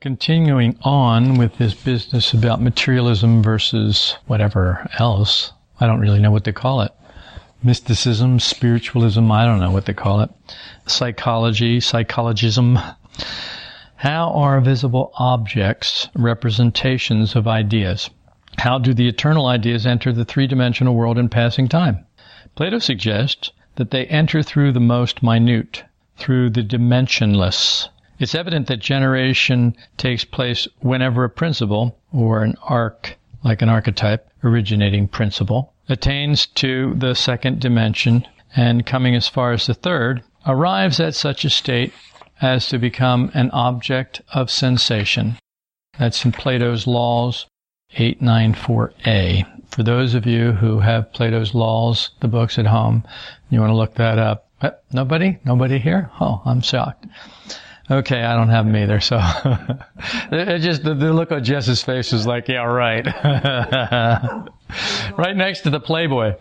Continuing on with this business about materialism versus whatever else, I don't really know what they call it. Mysticism, spiritualism, I don't know what they call it. Psychology, psychologism. How are visible objects representations of ideas? How do the eternal ideas enter the three dimensional world in passing time? Plato suggests that they enter through the most minute, through the dimensionless. It's evident that generation takes place whenever a principle, or an arc, like an archetype, originating principle, attains to the second dimension and coming as far as the third, arrives at such a state as to become an object of sensation. That's in Plato's Laws 894a. For those of you who have Plato's Laws, the books at home, you want to look that up. Uh, nobody? Nobody here? Oh, I'm shocked. Okay, I don't have them either, so it just the, the look on Jess's face was like, yeah, right. right next to the Playboy.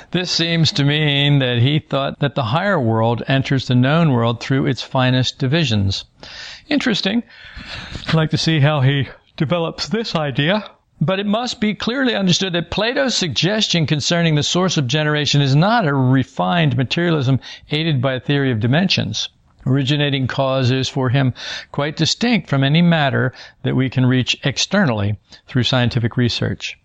this seems to mean that he thought that the higher world enters the known world through its finest divisions. Interesting. I'd like to see how he develops this idea. But it must be clearly understood that Plato's suggestion concerning the source of generation is not a refined materialism aided by a theory of dimensions. Originating cause is for him quite distinct from any matter that we can reach externally through scientific research.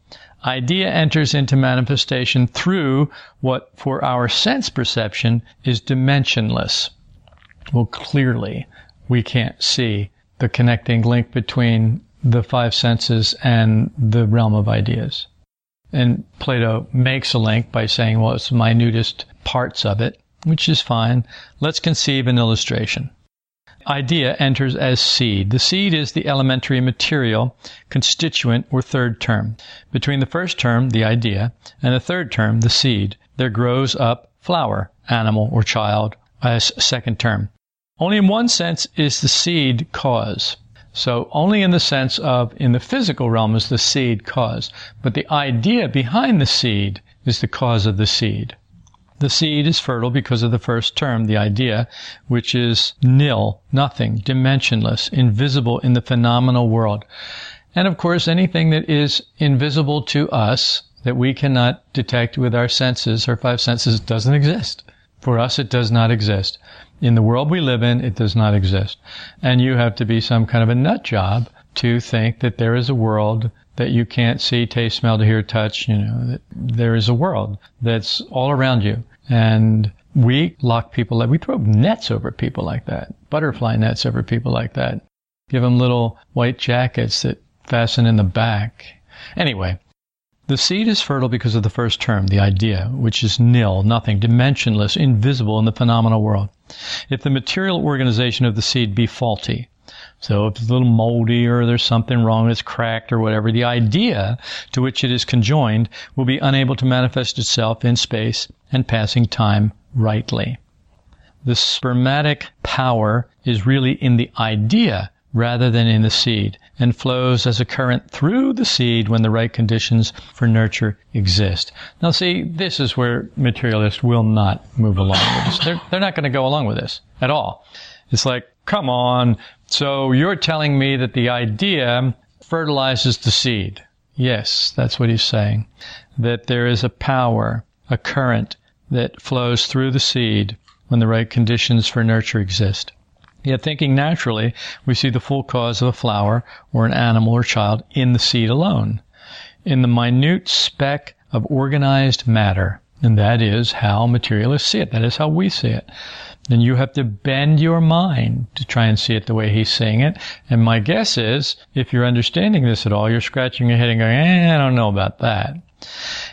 Idea enters into manifestation through what for our sense perception is dimensionless. Well, clearly, we can't see the connecting link between the five senses and the realm of ideas. And Plato makes a link by saying, well, it's the minutest parts of it, which is fine. Let's conceive an illustration. Idea enters as seed. The seed is the elementary material, constituent, or third term. Between the first term, the idea, and the third term, the seed, there grows up flower, animal, or child, as second term. Only in one sense is the seed cause. So only in the sense of in the physical realm is the seed cause, but the idea behind the seed is the cause of the seed. The seed is fertile because of the first term, the idea, which is nil, nothing, dimensionless, invisible in the phenomenal world. And of course, anything that is invisible to us, that we cannot detect with our senses, our five senses, doesn't exist. For us, it does not exist. In the world we live in, it does not exist. And you have to be some kind of a nut job to think that there is a world that you can't see, taste, smell, to hear, touch, you know, that there is a world that's all around you. And we lock people like, we throw nets over people like that, butterfly nets over people like that, give them little white jackets that fasten in the back. Anyway, the seed is fertile because of the first term, the idea, which is nil, nothing, dimensionless, invisible in the phenomenal world. If the material organization of the seed be faulty, so if it's a little moldy or there's something wrong, it's cracked or whatever, the idea to which it is conjoined will be unable to manifest itself in space and passing time rightly. The spermatic power is really in the idea rather than in the seed and flows as a current through the seed when the right conditions for nurture exist. Now see, this is where materialists will not move along with this. They're, they're not going to go along with this at all. It's like, come on. So you're telling me that the idea fertilizes the seed. Yes, that's what he's saying. That there is a power, a current that flows through the seed when the right conditions for nurture exist. Yet thinking naturally, we see the full cause of a flower or an animal or child in the seed alone, in the minute speck of organized matter. And that is how materialists see it. That is how we see it. Then you have to bend your mind to try and see it the way he's seeing it. And my guess is, if you're understanding this at all, you're scratching your head and going, eh, I don't know about that.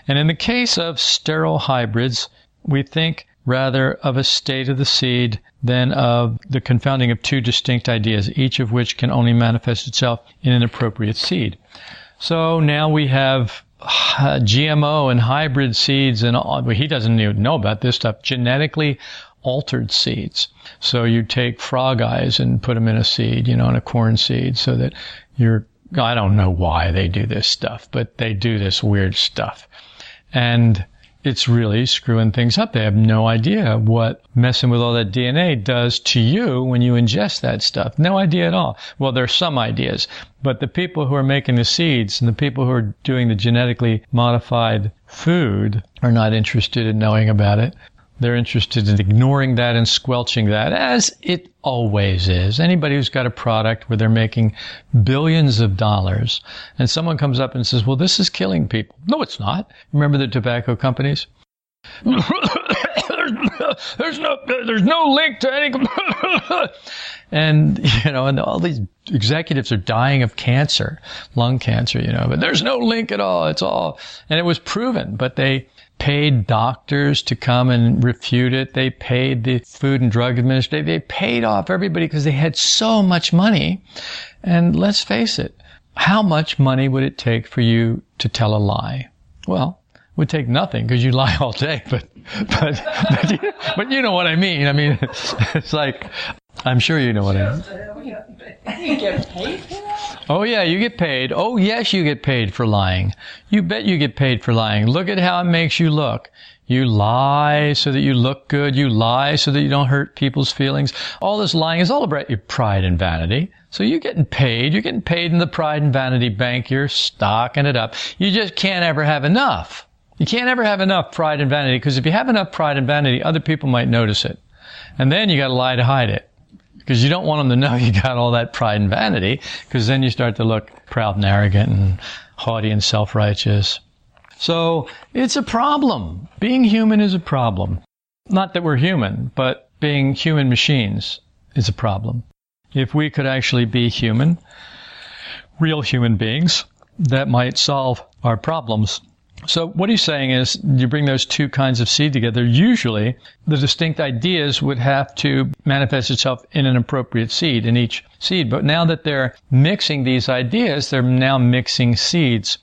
And in the case of sterile hybrids, we think rather of a state of the seed than of the confounding of two distinct ideas, each of which can only manifest itself in an appropriate seed. So now we have GMO and hybrid seeds and all, well, he doesn't even know about this stuff, genetically altered seeds. So you take frog eyes and put them in a seed, you know, in a corn seed so that you're, I don't know why they do this stuff, but they do this weird stuff. And it's really screwing things up. They have no idea what messing with all that DNA does to you when you ingest that stuff. No idea at all. Well, there's some ideas, but the people who are making the seeds and the people who are doing the genetically modified food are not interested in knowing about it. They're interested in ignoring that and squelching that, as it always is. Anybody who's got a product where they're making billions of dollars and someone comes up and says, well, this is killing people. No, it's not. Remember the tobacco companies? there's no, there's no link to any, and, you know, and all these executives are dying of cancer, lung cancer, you know, but there's no link at all. It's all, and it was proven, but they, paid doctors to come and refute it. They paid the Food and Drug Administration. They paid off everybody because they had so much money. And let's face it, how much money would it take for you to tell a lie? Well, it would take nothing because you lie all day, but, but, but you, but you know what I mean. I mean, it's like, I'm sure you know what I mean. You get paid? Oh yeah, you get paid. Oh yes, you get paid for lying. You bet you get paid for lying. Look at how it makes you look. You lie so that you look good. You lie so that you don't hurt people's feelings. All this lying is all about your pride and vanity. So you're getting paid. You're getting paid in the pride and vanity bank. You're stocking it up. You just can't ever have enough. You can't ever have enough pride and vanity because if you have enough pride and vanity, other people might notice it. And then you got to lie to hide it because you don't want them to know you got all that pride and vanity because then you start to look proud and arrogant and haughty and self-righteous. So it's a problem. Being human is a problem. Not that we're human, but being human machines is a problem. If we could actually be human, real human beings, that might solve our problems. So what he's saying is you bring those two kinds of seed together. Usually the distinct ideas would have to manifest itself in an appropriate seed in each seed. But now that they're mixing these ideas, they're now mixing seeds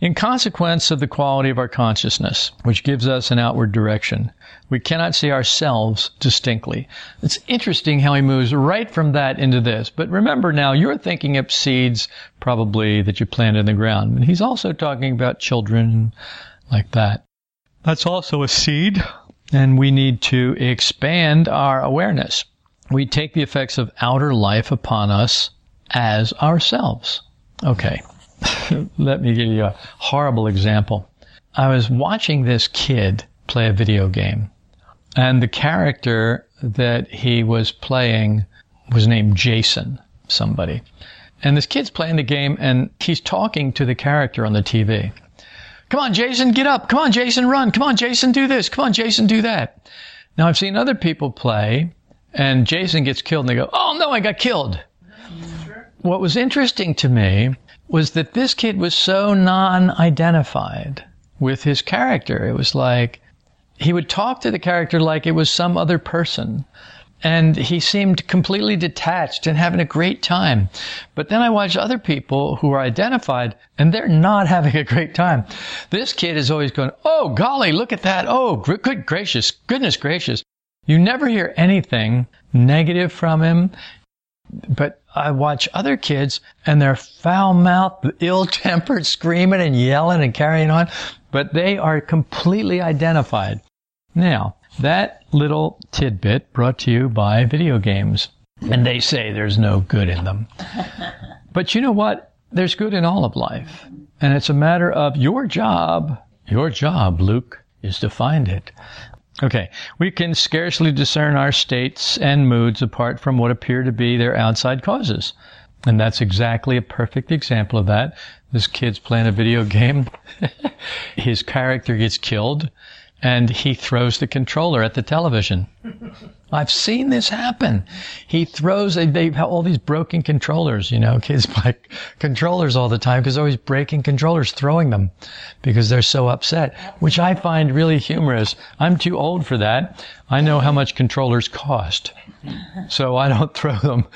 in consequence of the quality of our consciousness, which gives us an outward direction. We cannot see ourselves distinctly. It's interesting how he moves right from that into this. But remember now, you're thinking of seeds probably that you planted in the ground. And he's also talking about children like that. That's also a seed, and we need to expand our awareness. We take the effects of outer life upon us as ourselves. Okay. Let me give you a horrible example. I was watching this kid play a video game, and the character that he was playing was named Jason, somebody. And this kid's playing the game, and he's talking to the character on the TV. Come on, Jason, get up. Come on, Jason, run. Come on, Jason, do this. Come on, Jason, do that. Now, I've seen other people play, and Jason gets killed, and they go, Oh, no, I got killed. What was interesting to me was that this kid was so non-identified with his character. It was like he would talk to the character like it was some other person. And he seemed completely detached and having a great time. But then I watched other people who are identified and they're not having a great time. This kid is always going, Oh, golly, look at that. Oh, good gracious, goodness gracious. You never hear anything negative from him. But I watch other kids and they're foul mouthed, ill tempered, screaming and yelling and carrying on, but they are completely identified. Now, that little tidbit brought to you by video games. And they say there's no good in them. But you know what? There's good in all of life. And it's a matter of your job. Your job, Luke, is to find it. Okay, we can scarcely discern our states and moods apart from what appear to be their outside causes. And that's exactly a perfect example of that. This kid's playing a video game. His character gets killed and he throws the controller at the television. I've seen this happen. He throws, they have all these broken controllers, you know, kids buy controllers all the time because they're always breaking controllers, throwing them because they're so upset, which I find really humorous. I'm too old for that. I know how much controllers cost. So I don't throw them.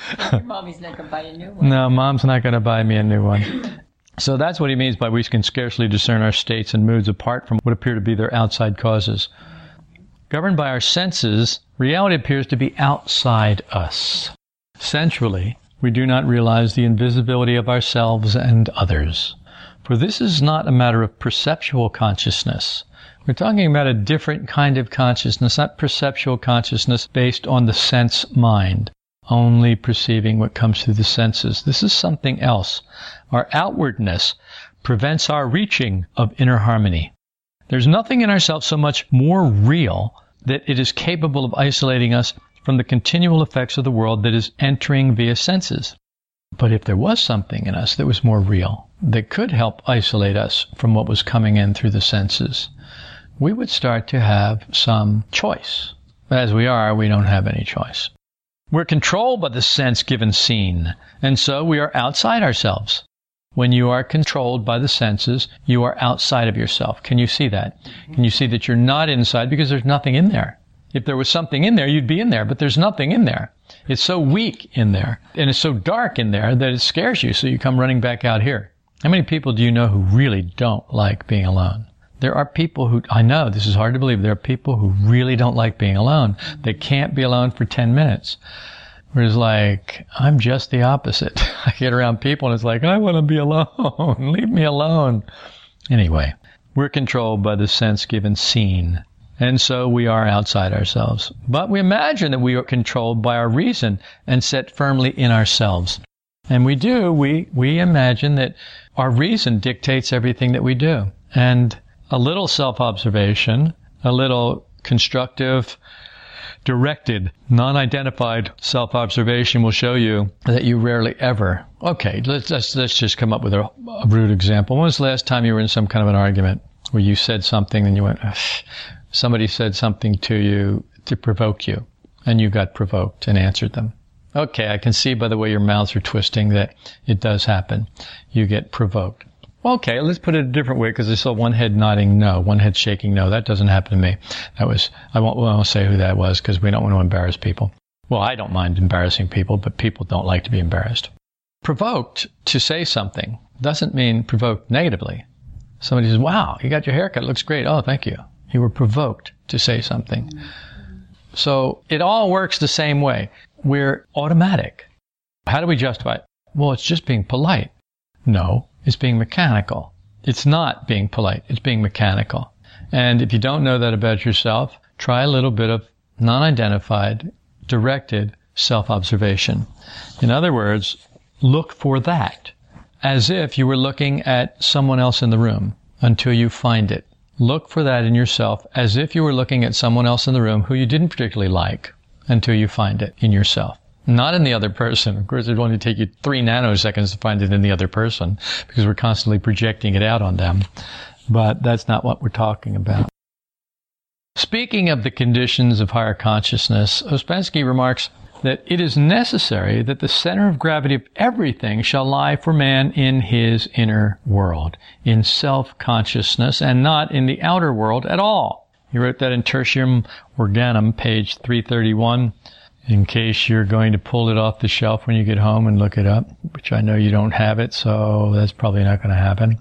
Mommy's not going to buy a new one. No, mom's not going to buy me a new one. So that's what he means by we can scarcely discern our states and moods apart from what appear to be their outside causes. Governed by our senses, reality appears to be outside us. Centrally, we do not realize the invisibility of ourselves and others. For this is not a matter of perceptual consciousness. We're talking about a different kind of consciousness, not perceptual consciousness based on the sense mind, only perceiving what comes through the senses. This is something else. Our outwardness prevents our reaching of inner harmony. There's nothing in ourselves so much more real that it is capable of isolating us from the continual effects of the world that is entering via senses. But if there was something in us that was more real, that could help isolate us from what was coming in through the senses, we would start to have some choice. As we are, we don't have any choice. We're controlled by the sense given scene, and so we are outside ourselves. When you are controlled by the senses, you are outside of yourself. Can you see that? Can you see that you're not inside because there's nothing in there? If there was something in there, you'd be in there, but there's nothing in there. It's so weak in there, and it's so dark in there that it scares you, so you come running back out here. How many people do you know who really don't like being alone? There are people who, I know this is hard to believe, there are people who really don't like being alone. They can't be alone for 10 minutes. Whereas like, I'm just the opposite. I get around people and it's like, I want to be alone. Leave me alone. Anyway, we're controlled by the sense given scene. And so we are outside ourselves. But we imagine that we are controlled by our reason and set firmly in ourselves. And we do, we, we imagine that our reason dictates everything that we do. And a little self-observation, a little constructive, directed, non-identified self-observation will show you that you rarely ever. Okay, let's let's, let's just come up with a, a rude example. When was the last time you were in some kind of an argument where you said something and you went, somebody said something to you to provoke you, and you got provoked and answered them? Okay, I can see by the way your mouths are twisting that it does happen. You get provoked. Okay, let's put it a different way because I saw one head nodding no, one head shaking no. That doesn't happen to me. That was, I won't, I won't say who that was because we don't want to embarrass people. Well, I don't mind embarrassing people, but people don't like to be embarrassed. Provoked to say something doesn't mean provoked negatively. Somebody says, wow, you got your haircut. Looks great. Oh, thank you. You were provoked to say something. So it all works the same way. We're automatic. How do we justify it? Well, it's just being polite. No, is being mechanical. It's not being polite. It's being mechanical. And if you don't know that about yourself, try a little bit of non-identified, directed self-observation. In other words, look for that as if you were looking at someone else in the room until you find it. Look for that in yourself as if you were looking at someone else in the room who you didn't particularly like until you find it in yourself not in the other person. Of course, it would only take you three nanoseconds to find it in the other person because we're constantly projecting it out on them. But that's not what we're talking about. Speaking of the conditions of higher consciousness, Ouspensky remarks that it is necessary that the center of gravity of everything shall lie for man in his inner world, in self-consciousness, and not in the outer world at all. He wrote that in Tertium Organum, page 331 in case you're going to pull it off the shelf when you get home and look it up, which I know you don't have it, so that's probably not going to happen.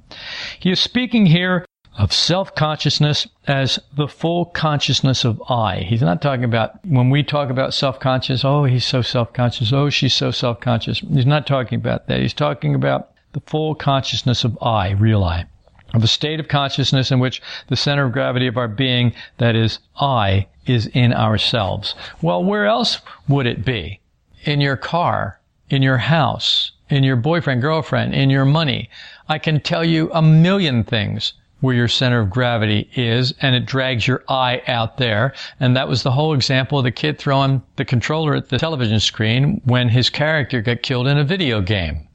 He is speaking here of self-consciousness as the full consciousness of I. He's not talking about, when we talk about self-conscious, oh, he's so self-conscious, oh, she's so self-conscious. He's not talking about that. He's talking about the full consciousness of I, real I of a state of consciousness in which the center of gravity of our being, that is I, is in ourselves. Well, where else would it be? In your car, in your house, in your boyfriend, girlfriend, in your money. I can tell you a million things where your center of gravity is, and it drags your eye out there. And that was the whole example of the kid throwing the controller at the television screen when his character got killed in a video game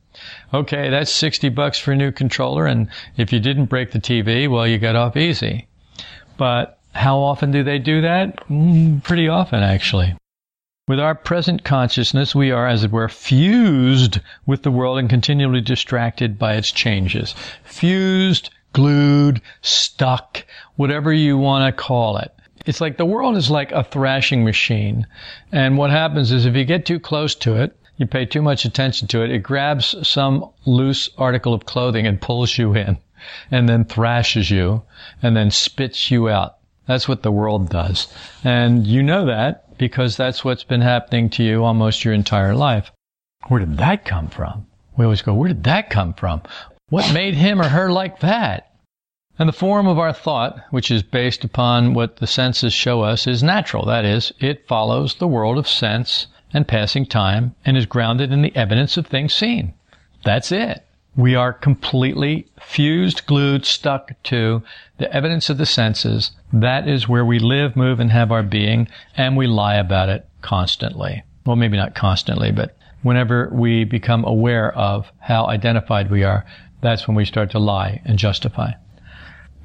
okay, that's 60 bucks for a new controller. And if you didn't break the TV, well, you got off easy. But how often do they do that? Mm, pretty often, actually. With our present consciousness, we are, as it were, fused with the world and continually distracted by its changes. Fused, glued, stuck, whatever you want to call it. It's like the world is like a thrashing machine. And what happens is if you get too close to it, you pay too much attention to it, it grabs some loose article of clothing and pulls you in and then thrashes you and then spits you out. That's what the world does. And you know that because that's what's been happening to you almost your entire life. Where did that come from? We always go, where did that come from? What made him or her like that? And the form of our thought, which is based upon what the senses show us, is natural. That is, it follows the world of sense and passing time and is grounded in the evidence of things seen. That's it. We are completely fused, glued, stuck to the evidence of the senses. That is where we live, move, and have our being, and we lie about it constantly. Well, maybe not constantly, but whenever we become aware of how identified we are, that's when we start to lie and justify.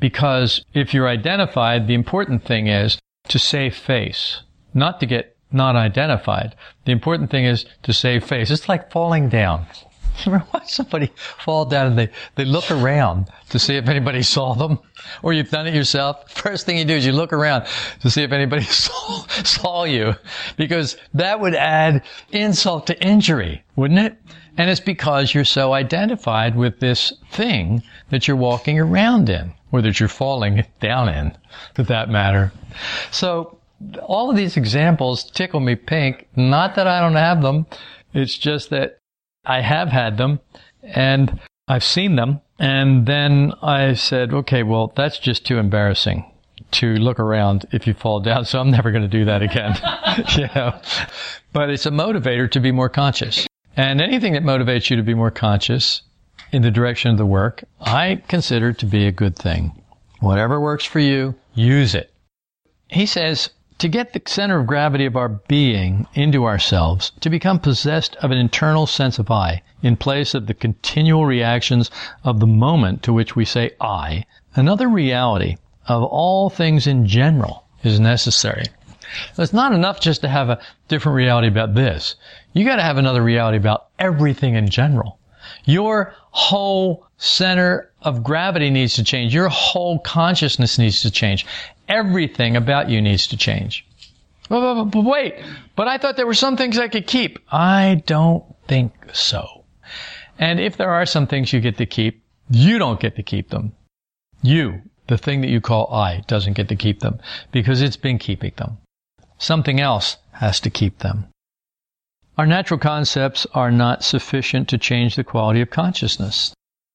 Because if you're identified, the important thing is to save face, not to get not identified. The important thing is to save face. It's like falling down. You ever watch somebody fall down and they, they look around to see if anybody saw them? Or you've done it yourself? First thing you do is you look around to see if anybody saw, saw you. Because that would add insult to injury, wouldn't it? And it's because you're so identified with this thing that you're walking around in, or that you're falling down in, for that matter. So, all of these examples tickle me pink. Not that I don't have them. It's just that I have had them and I've seen them. And then I said, okay, well, that's just too embarrassing to look around if you fall down. So I'm never going to do that again. you know, but it's a motivator to be more conscious. And anything that motivates you to be more conscious in the direction of the work, I consider to be a good thing. Whatever works for you, use it. He says, to get the center of gravity of our being into ourselves, to become possessed of an internal sense of I, in place of the continual reactions of the moment to which we say I, another reality of all things in general is necessary. So it's not enough just to have a different reality about this. You gotta have another reality about everything in general. Your whole center of gravity needs to change. Your whole consciousness needs to change. Everything about you needs to change. But, wait, but I thought there were some things I could keep. I don't think so. And if there are some things you get to keep, you don't get to keep them. You, the thing that you call I, doesn't get to keep them because it's been keeping them. Something else has to keep them. Our natural concepts are not sufficient to change the quality of consciousness.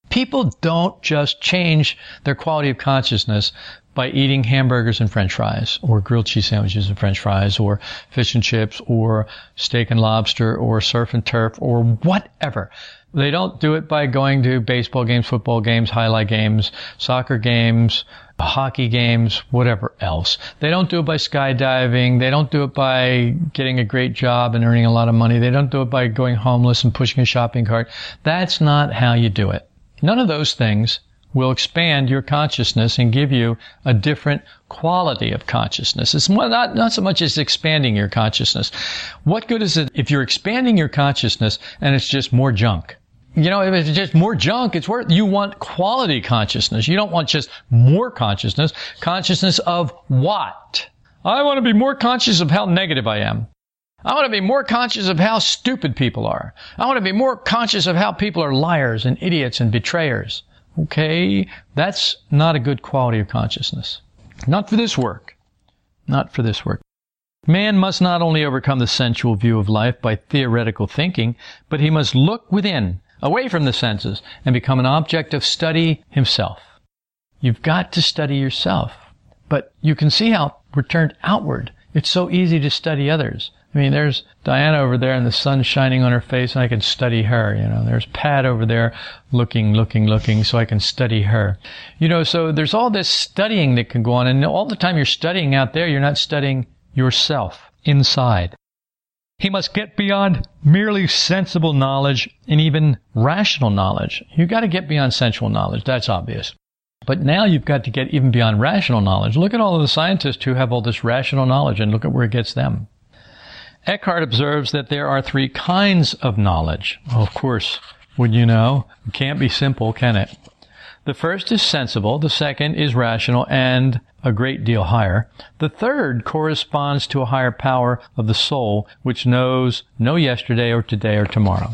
People don't just change their quality of consciousness by eating hamburgers and french fries or grilled cheese sandwiches and french fries or fish and chips or steak and lobster or surf and turf or whatever. They don't do it by going to baseball games, football games, highlight games, soccer games, hockey games, whatever else. They don't do it by skydiving. They don't do it by getting a great job and earning a lot of money. They don't do it by going homeless and pushing a shopping cart. That's not how you do it. None of those things will expand your consciousness and give you a different quality of consciousness. It's not, not so much as expanding your consciousness. What good is it if you're expanding your consciousness and it's just more junk? You know, if it's just more junk, it's worth, you want quality consciousness. You don't want just more consciousness. Consciousness of what? I want to be more conscious of how negative I am. I want to be more conscious of how stupid people are. I want to be more conscious of how people are liars and idiots and betrayers. Okay, that's not a good quality of consciousness. Not for this work. Not for this work. Man must not only overcome the sensual view of life by theoretical thinking, but he must look within, away from the senses, and become an object of study himself. You've got to study yourself. But you can see how we're turned outward. It's so easy to study others. I mean, there's Diana over there and the sun's shining on her face and I can study her, you know. There's Pat over there looking, looking, looking so I can study her. You know, so there's all this studying that can go on and all the time you're studying out there, you're not studying yourself inside. He must get beyond merely sensible knowledge and even rational knowledge. You've got to get beyond sensual knowledge. That's obvious. But now you've got to get even beyond rational knowledge. Look at all of the scientists who have all this rational knowledge and look at where it gets them. Eckhart observes that there are three kinds of knowledge. Well, of course, would you know? It can't be simple, can it? The first is sensible, the second is rational, and a great deal higher. The third corresponds to a higher power of the soul, which knows no yesterday or today or tomorrow.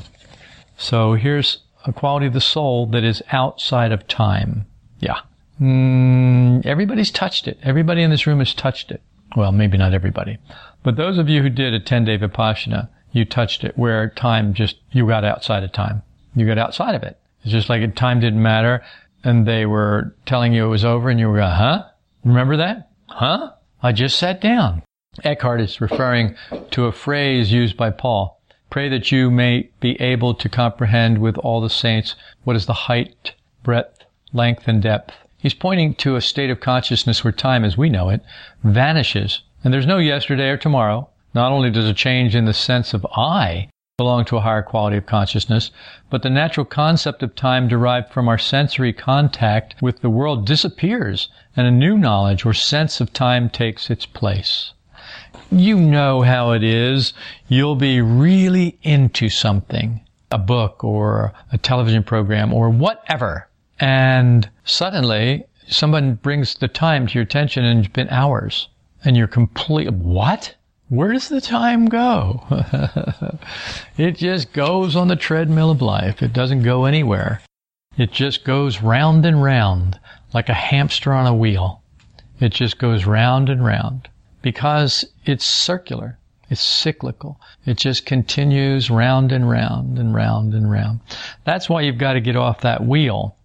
So here's a quality of the soul that is outside of time. Yeah. Mm, everybody's touched it. Everybody in this room has touched it. Well, maybe not everybody. But those of you who did a 10 day Vipassana, you touched it where time just, you got outside of time. You got outside of it. It's just like time didn't matter and they were telling you it was over and you were going, huh? Remember that? Huh? I just sat down. Eckhart is referring to a phrase used by Paul. Pray that you may be able to comprehend with all the saints what is the height, breadth, length, and depth. He's pointing to a state of consciousness where time as we know it vanishes. And there's no yesterday or tomorrow. Not only does a change in the sense of I belong to a higher quality of consciousness, but the natural concept of time derived from our sensory contact with the world disappears and a new knowledge or sense of time takes its place. You know how it is. You'll be really into something, a book or a television program or whatever. And suddenly someone brings the time to your attention and it's been hours and you're complete, what? Where does the time go? it just goes on the treadmill of life. It doesn't go anywhere. It just goes round and round like a hamster on a wheel. It just goes round and round because it's circular. It's cyclical. It just continues round and round and round and round. That's why you've got to get off that wheel.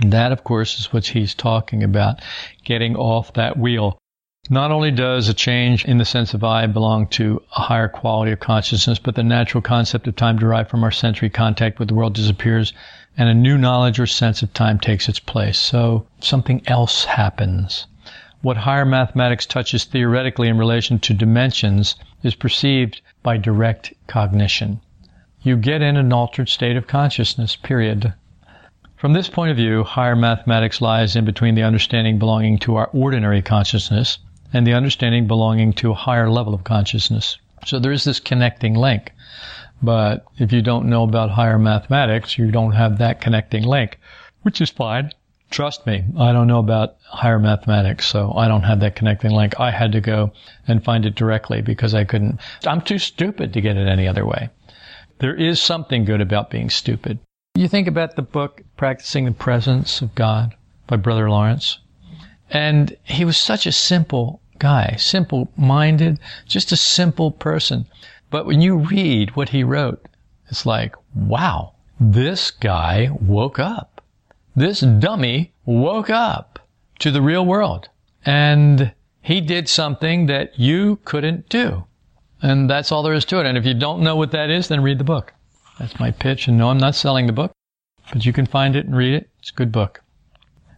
And that, of course, is what he's talking about. Getting off that wheel. Not only does a change in the sense of I belong to a higher quality of consciousness, but the natural concept of time derived from our sensory contact with the world disappears and a new knowledge or sense of time takes its place. So something else happens. What higher mathematics touches theoretically in relation to dimensions is perceived by direct cognition. You get in an altered state of consciousness, period. From this point of view, higher mathematics lies in between the understanding belonging to our ordinary consciousness and the understanding belonging to a higher level of consciousness. So there is this connecting link. But if you don't know about higher mathematics, you don't have that connecting link, which is fine. Trust me, I don't know about higher mathematics, so I don't have that connecting link. I had to go and find it directly because I couldn't. I'm too stupid to get it any other way. There is something good about being stupid. You think about the book Practicing the Presence of God by Brother Lawrence. And he was such a simple guy, simple minded, just a simple person. But when you read what he wrote, it's like, wow, this guy woke up. This dummy woke up to the real world. And he did something that you couldn't do. And that's all there is to it. And if you don't know what that is, then read the book. That's my pitch. And no, I'm not selling the book, but you can find it and read it. It's a good book.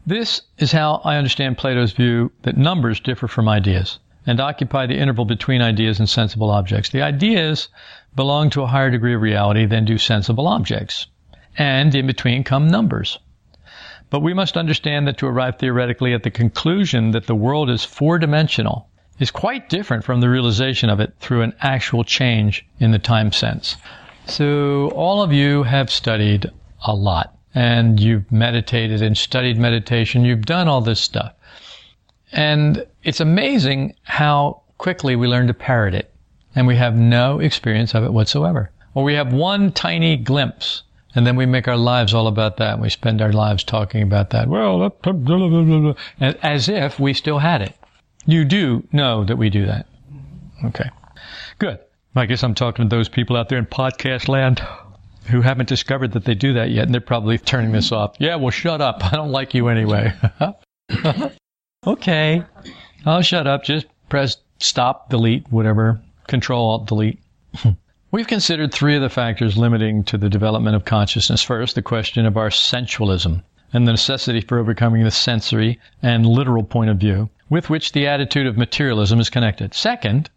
This is how I understand Plato's view that numbers differ from ideas and occupy the interval between ideas and sensible objects. The ideas belong to a higher degree of reality than do sensible objects. And in between come numbers. But we must understand that to arrive theoretically at the conclusion that the world is four dimensional is quite different from the realization of it through an actual change in the time sense. So all of you have studied a lot and you've meditated and studied meditation. You've done all this stuff. And it's amazing how quickly we learn to parrot it and we have no experience of it whatsoever. Or we have one tiny glimpse and then we make our lives all about that. And we spend our lives talking about that. Well, as if we still had it. You do know that we do that. Okay. Good. I guess I'm talking to those people out there in podcast land who haven't discovered that they do that yet, and they're probably turning this off. Yeah, well, shut up. I don't like you anyway. okay, I'll shut up. Just press stop, delete, whatever. Control, Alt, delete. We've considered three of the factors limiting to the development of consciousness. First, the question of our sensualism and the necessity for overcoming the sensory and literal point of view with which the attitude of materialism is connected. Second,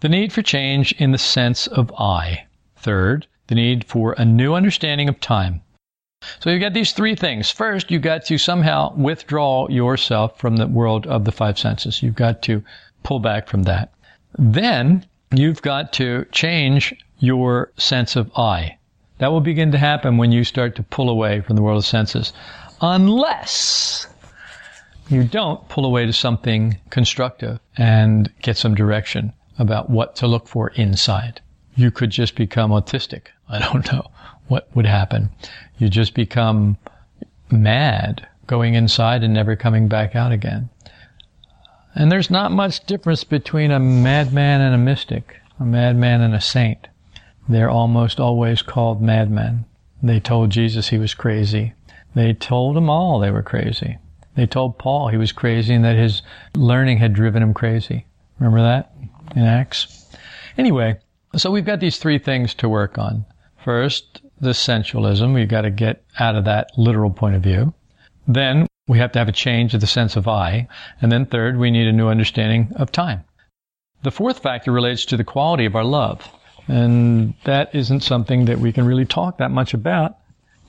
the need for change in the sense of I. Third, the need for a new understanding of time. So you've got these three things. First, you've got to somehow withdraw yourself from the world of the five senses. You've got to pull back from that. Then you've got to change your sense of I. That will begin to happen when you start to pull away from the world of senses. Unless you don't pull away to something constructive and get some direction about what to look for inside you could just become autistic. I don't know what would happen. You just become mad going inside and never coming back out again. And there's not much difference between a madman and a mystic, a madman and a saint. They're almost always called madmen. They told Jesus he was crazy. They told them all they were crazy. They told Paul he was crazy and that his learning had driven him crazy. Remember that in Acts? Anyway, so we've got these three things to work on. First, the sensualism. We've got to get out of that literal point of view. Then we have to have a change of the sense of I. And then third, we need a new understanding of time. The fourth factor relates to the quality of our love. And that isn't something that we can really talk that much about.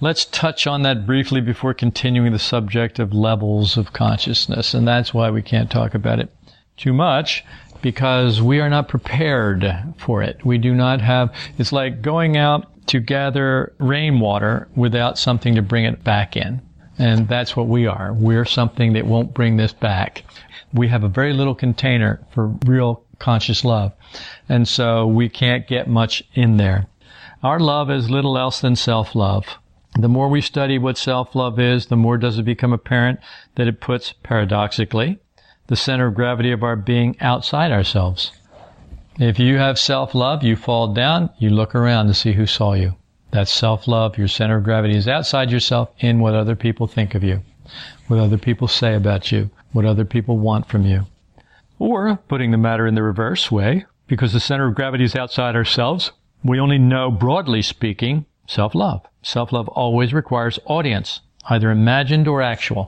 Let's touch on that briefly before continuing the subject of levels of consciousness. And that's why we can't talk about it too much because we are not prepared for it. We do not have, it's like going out to gather rainwater without something to bring it back in. And that's what we are. We're something that won't bring this back. We have a very little container for real conscious love. And so we can't get much in there. Our love is little else than self-love. The more we study what self-love is, the more does it become apparent that it puts, paradoxically, the center of gravity of our being outside ourselves. If you have self-love, you fall down, you look around to see who saw you. That's self-love. Your center of gravity is outside yourself in what other people think of you, what other people say about you, what other people want from you. Or, putting the matter in the reverse way, because the center of gravity is outside ourselves, we only know, broadly speaking, self-love. Self-love always requires audience, either imagined or actual.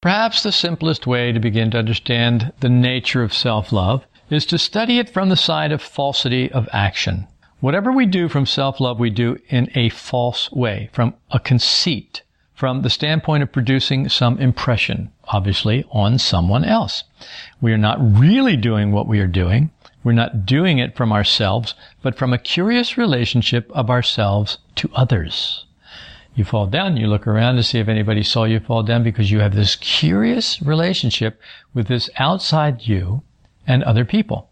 Perhaps the simplest way to begin to understand the nature of self-love is to study it from the side of falsity of action. Whatever we do from self-love, we do in a false way, from a conceit, from the standpoint of producing some impression, obviously, on someone else. We are not really doing what we are doing. We're not doing it from ourselves, but from a curious relationship of ourselves to others. You fall down, you look around to see if anybody saw you fall down because you have this curious relationship with this outside you and other people.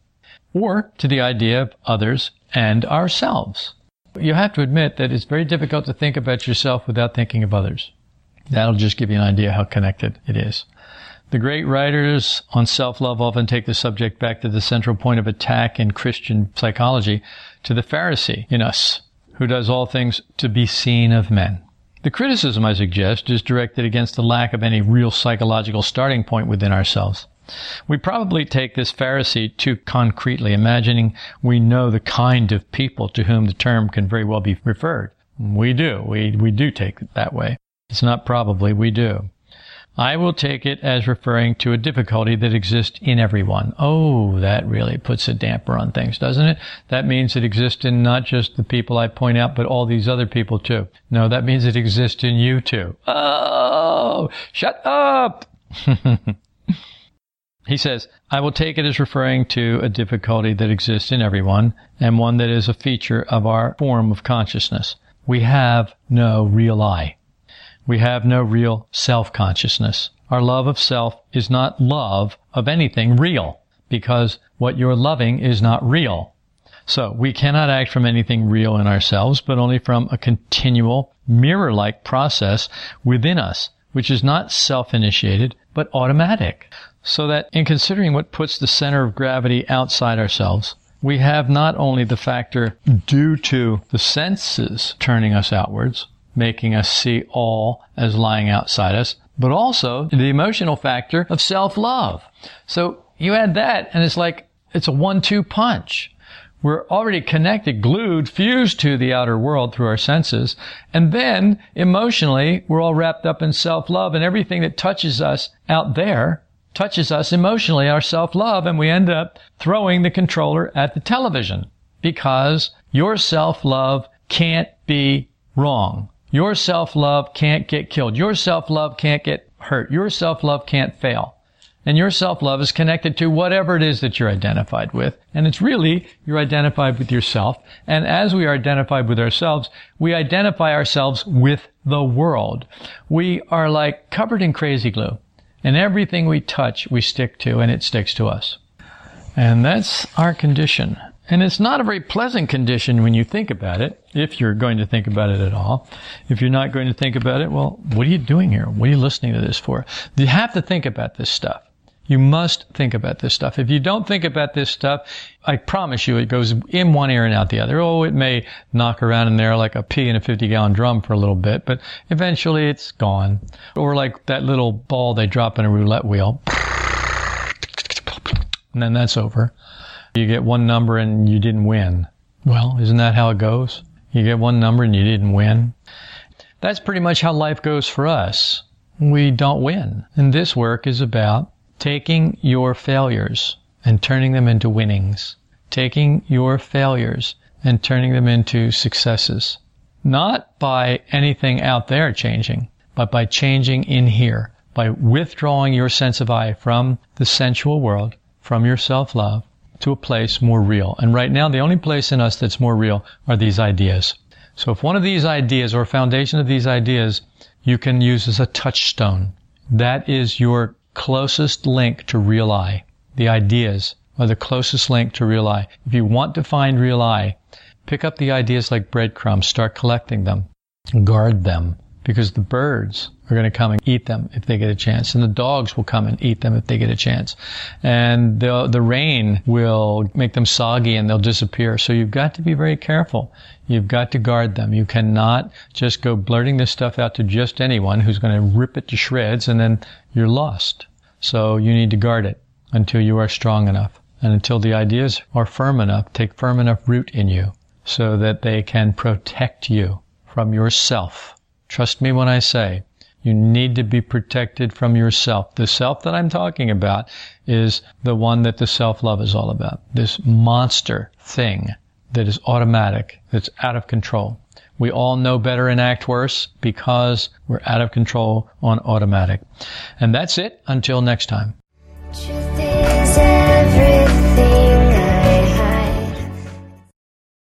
Or to the idea of others and ourselves. You have to admit that it's very difficult to think about yourself without thinking of others. That'll just give you an idea how connected it is. The great writers on self-love often take the subject back to the central point of attack in Christian psychology, to the Pharisee in us, who does all things to be seen of men. The criticism, I suggest, is directed against the lack of any real psychological starting point within ourselves. We probably take this Pharisee too concretely, imagining we know the kind of people to whom the term can very well be referred. We do. We, we do take it that way. It's not probably, we do. I will take it as referring to a difficulty that exists in everyone. Oh, that really puts a damper on things, doesn't it? That means it exists in not just the people I point out, but all these other people too. No, that means it exists in you too. Oh, shut up! he says, I will take it as referring to a difficulty that exists in everyone and one that is a feature of our form of consciousness. We have no real I. We have no real self-consciousness. Our love of self is not love of anything real because what you're loving is not real. So we cannot act from anything real in ourselves, but only from a continual mirror-like process within us, which is not self-initiated, but automatic. So that in considering what puts the center of gravity outside ourselves, we have not only the factor due to the senses turning us outwards, making us see all as lying outside us, but also the emotional factor of self-love. So you add that and it's like, it's a one-two punch. We're already connected, glued, fused to the outer world through our senses. And then emotionally, we're all wrapped up in self-love and everything that touches us out there touches us emotionally, our self-love, and we end up throwing the controller at the television because your self-love can't be wrong. Your self-love can't get killed. Your self-love can't get hurt. Your self-love can't fail. And your self-love is connected to whatever it is that you're identified with. And it's really, you're identified with yourself. And as we are identified with ourselves, we identify ourselves with the world. We are like covered in crazy glue. And everything we touch, we stick to, and it sticks to us. And that's our condition. And it's not a very pleasant condition when you think about it, if you're going to think about it at all. If you're not going to think about it, well, what are you doing here? What are you listening to this for? You have to think about this stuff. You must think about this stuff. If you don't think about this stuff, I promise you it goes in one ear and out the other. Oh, it may knock around in there like a pea in a 50 gallon drum for a little bit, but eventually it's gone. Or like that little ball they drop in a roulette wheel. And then that's over. You get one number and you didn't win. Well, isn't that how it goes? You get one number and you didn't win. That's pretty much how life goes for us. We don't win. And this work is about taking your failures and turning them into winnings, taking your failures and turning them into successes. Not by anything out there changing, but by changing in here, by withdrawing your sense of I from the sensual world, from your self-love, to a place more real. And right now, the only place in us that's more real are these ideas. So if one of these ideas or a foundation of these ideas you can use as a touchstone, that is your closest link to real I. The ideas are the closest link to real I. If you want to find real I, pick up the ideas like breadcrumbs, start collecting them, guard them, because the birds are going to come and eat them if they get a chance, and the dogs will come and eat them if they get a chance, and the the rain will make them soggy and they'll disappear. So you've got to be very careful. You've got to guard them. You cannot just go blurting this stuff out to just anyone who's going to rip it to shreds, and then you're lost. So you need to guard it until you are strong enough, and until the ideas are firm enough, take firm enough root in you, so that they can protect you from yourself. Trust me when I say you need to be protected from yourself. The self that I'm talking about is the one that the self-love is all about. This monster thing that is automatic, that's out of control. We all know better and act worse because we're out of control on automatic. And that's it until next time.